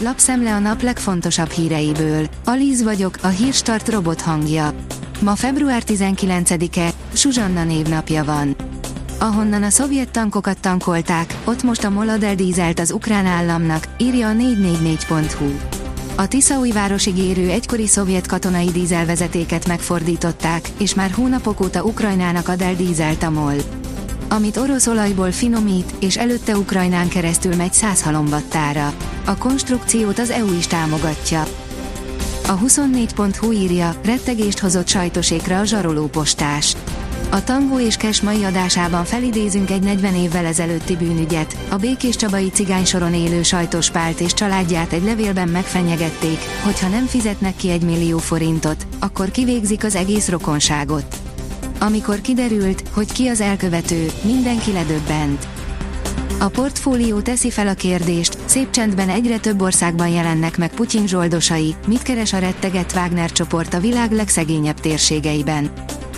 lapszemle a nap legfontosabb híreiből. Alíz vagyok, a hírstart robot hangja. Ma február 19-e, Suzsanna névnapja van. Ahonnan a szovjet tankokat tankolták, ott most a Molodel dízelt az ukrán államnak, írja a 444.hu. A Tiszaújvárosig érő egykori szovjet katonai dízelvezetéket megfordították, és már hónapok óta Ukrajnának ad el dízelt a MOL. Amit orosz olajból finomít, és előtte Ukrajnán keresztül megy 100 halombattára. A konstrukciót az EU is támogatja. A 24.hu írja, rettegést hozott sajtosékra a zsarolópostás. A Tangó és Kes mai adásában felidézünk egy 40 évvel ezelőtti bűnügyet. A Békés Csabai cigánysoron élő sajtos pált és családját egy levélben megfenyegették, hogyha nem fizetnek ki egy millió forintot, akkor kivégzik az egész rokonságot. Amikor kiderült, hogy ki az elkövető, mindenki ledöbbent. A portfólió teszi fel a kérdést, szép csendben egyre több országban jelennek meg Putyin zsoldosai, mit keres a rettegett Wagner csoport a világ legszegényebb térségeiben.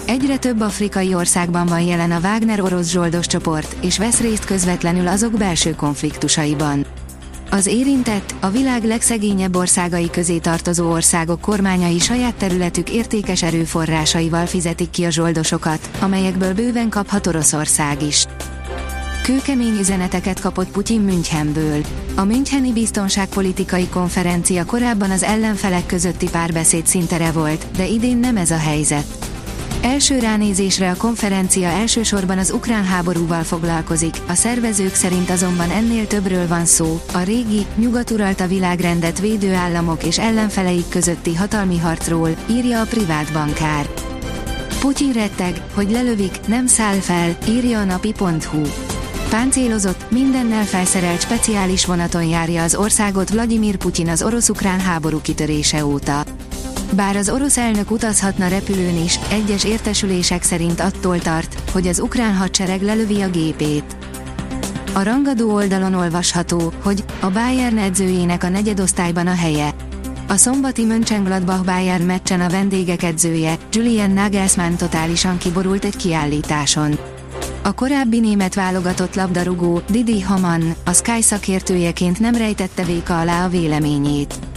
Egyre több afrikai országban van jelen a Wagner orosz zsoldos csoport, és vesz részt közvetlenül azok belső konfliktusaiban. Az érintett, a világ legszegényebb országai közé tartozó országok kormányai saját területük értékes erőforrásaival fizetik ki a zsoldosokat, amelyekből bőven kaphat Oroszország is. Kőkemény üzeneteket kapott Putyin Münchenből. A Müncheni biztonságpolitikai konferencia korábban az ellenfelek közötti párbeszéd szintere volt, de idén nem ez a helyzet. Első ránézésre a konferencia elsősorban az ukrán háborúval foglalkozik, a szervezők szerint azonban ennél többről van szó, a régi, nyugaturalta világrendet védő államok és ellenfeleik közötti hatalmi harcról, írja a privát bankár. Putyin retteg, hogy lelövik, nem száll fel, írja a napi.hu. Páncélozott, mindennel felszerelt speciális vonaton járja az országot Vladimir Putyin az orosz-ukrán háború kitörése óta. Bár az orosz elnök utazhatna repülőn is, egyes értesülések szerint attól tart, hogy az ukrán hadsereg lelövi a gépét. A rangadó oldalon olvasható, hogy a Bayern edzőjének a negyedosztályban a helye. A szombati Mönchengladbach Bayern meccsen a vendégek edzője, Julian Nagelsmann totálisan kiborult egy kiállításon. A korábbi német válogatott labdarúgó, Didi Hamann, a Sky szakértőjeként nem rejtette véka alá a véleményét.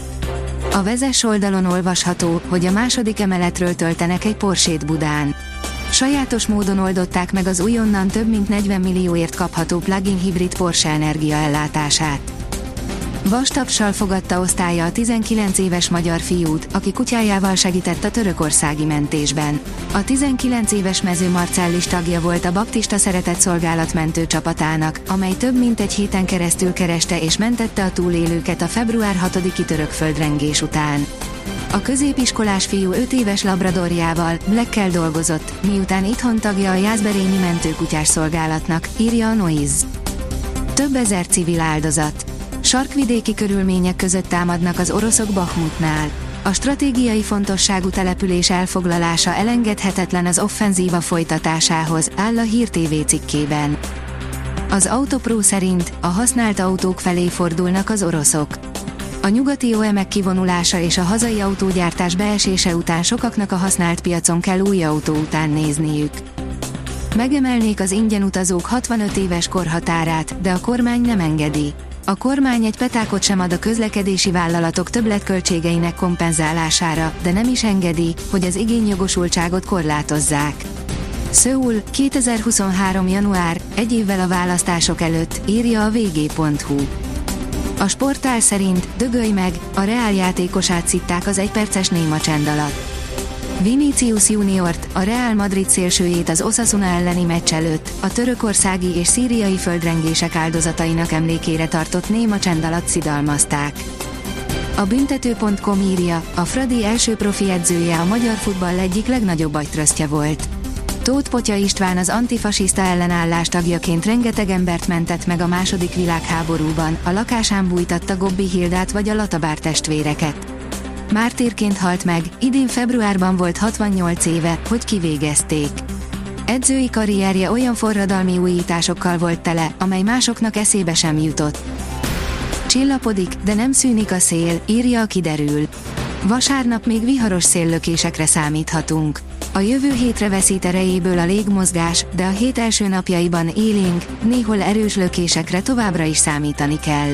A vezes oldalon olvasható, hogy a második emeletről töltenek egy Porsét Budán. Sajátos módon oldották meg az újonnan több mint 40 millióért kapható plug-in hibrid Porsche energiaellátását. Vastapsal fogadta osztálya a 19 éves magyar fiút, aki kutyájával segített a törökországi mentésben. A 19 éves mező Marcellis tagja volt a Baptista Szeretett Szolgálat mentő csapatának, amely több mint egy héten keresztül kereste és mentette a túlélőket a február 6-i török földrengés után. A középiskolás fiú 5 éves labradorjával, Blackkel dolgozott, miután itthon tagja a Jászberényi mentőkutyás szolgálatnak, írja a Noise. Több ezer civil áldozat sarkvidéki körülmények között támadnak az oroszok Bakhmutnál. A stratégiai fontosságú település elfoglalása elengedhetetlen az offenzíva folytatásához, áll a Hír TV cikkében. Az Autopro szerint a használt autók felé fordulnak az oroszok. A nyugati OEM kivonulása és a hazai autógyártás beesése után sokaknak a használt piacon kell új autó után nézniük. Megemelnék az ingyen utazók 65 éves korhatárát, de a kormány nem engedi. A kormány egy petákot sem ad a közlekedési vállalatok többletköltségeinek kompenzálására, de nem is engedi, hogy az igényjogosultságot korlátozzák. Szöul, 2023. január, egy évvel a választások előtt, írja a vg.hu. A sportál szerint, dögölj meg, a reál játékosát szitták az egyperces néma csend alatt. Vinicius Juniort, a Real Madrid szélsőjét az Osasuna elleni meccs előtt, a törökországi és szíriai földrengések áldozatainak emlékére tartott néma csend alatt szidalmazták. A büntető.com írja, a Fradi első profi edzője a magyar futball egyik legnagyobb agytrösztje volt. Tóth Potya István az antifasiszta ellenállás tagjaként rengeteg embert mentett meg a második világháborúban, a lakásán bújtatta Gobbi Hildát vagy a Latabár testvéreket. Mártírként halt meg, idén februárban volt 68 éve, hogy kivégezték. Edzői karrierje olyan forradalmi újításokkal volt tele, amely másoknak eszébe sem jutott. Csillapodik, de nem szűnik a szél, írja a kiderül. Vasárnap még viharos széllökésekre számíthatunk. A jövő hétre veszít erejéből a légmozgás, de a hét első napjaiban élénk, néhol erős lökésekre továbbra is számítani kell.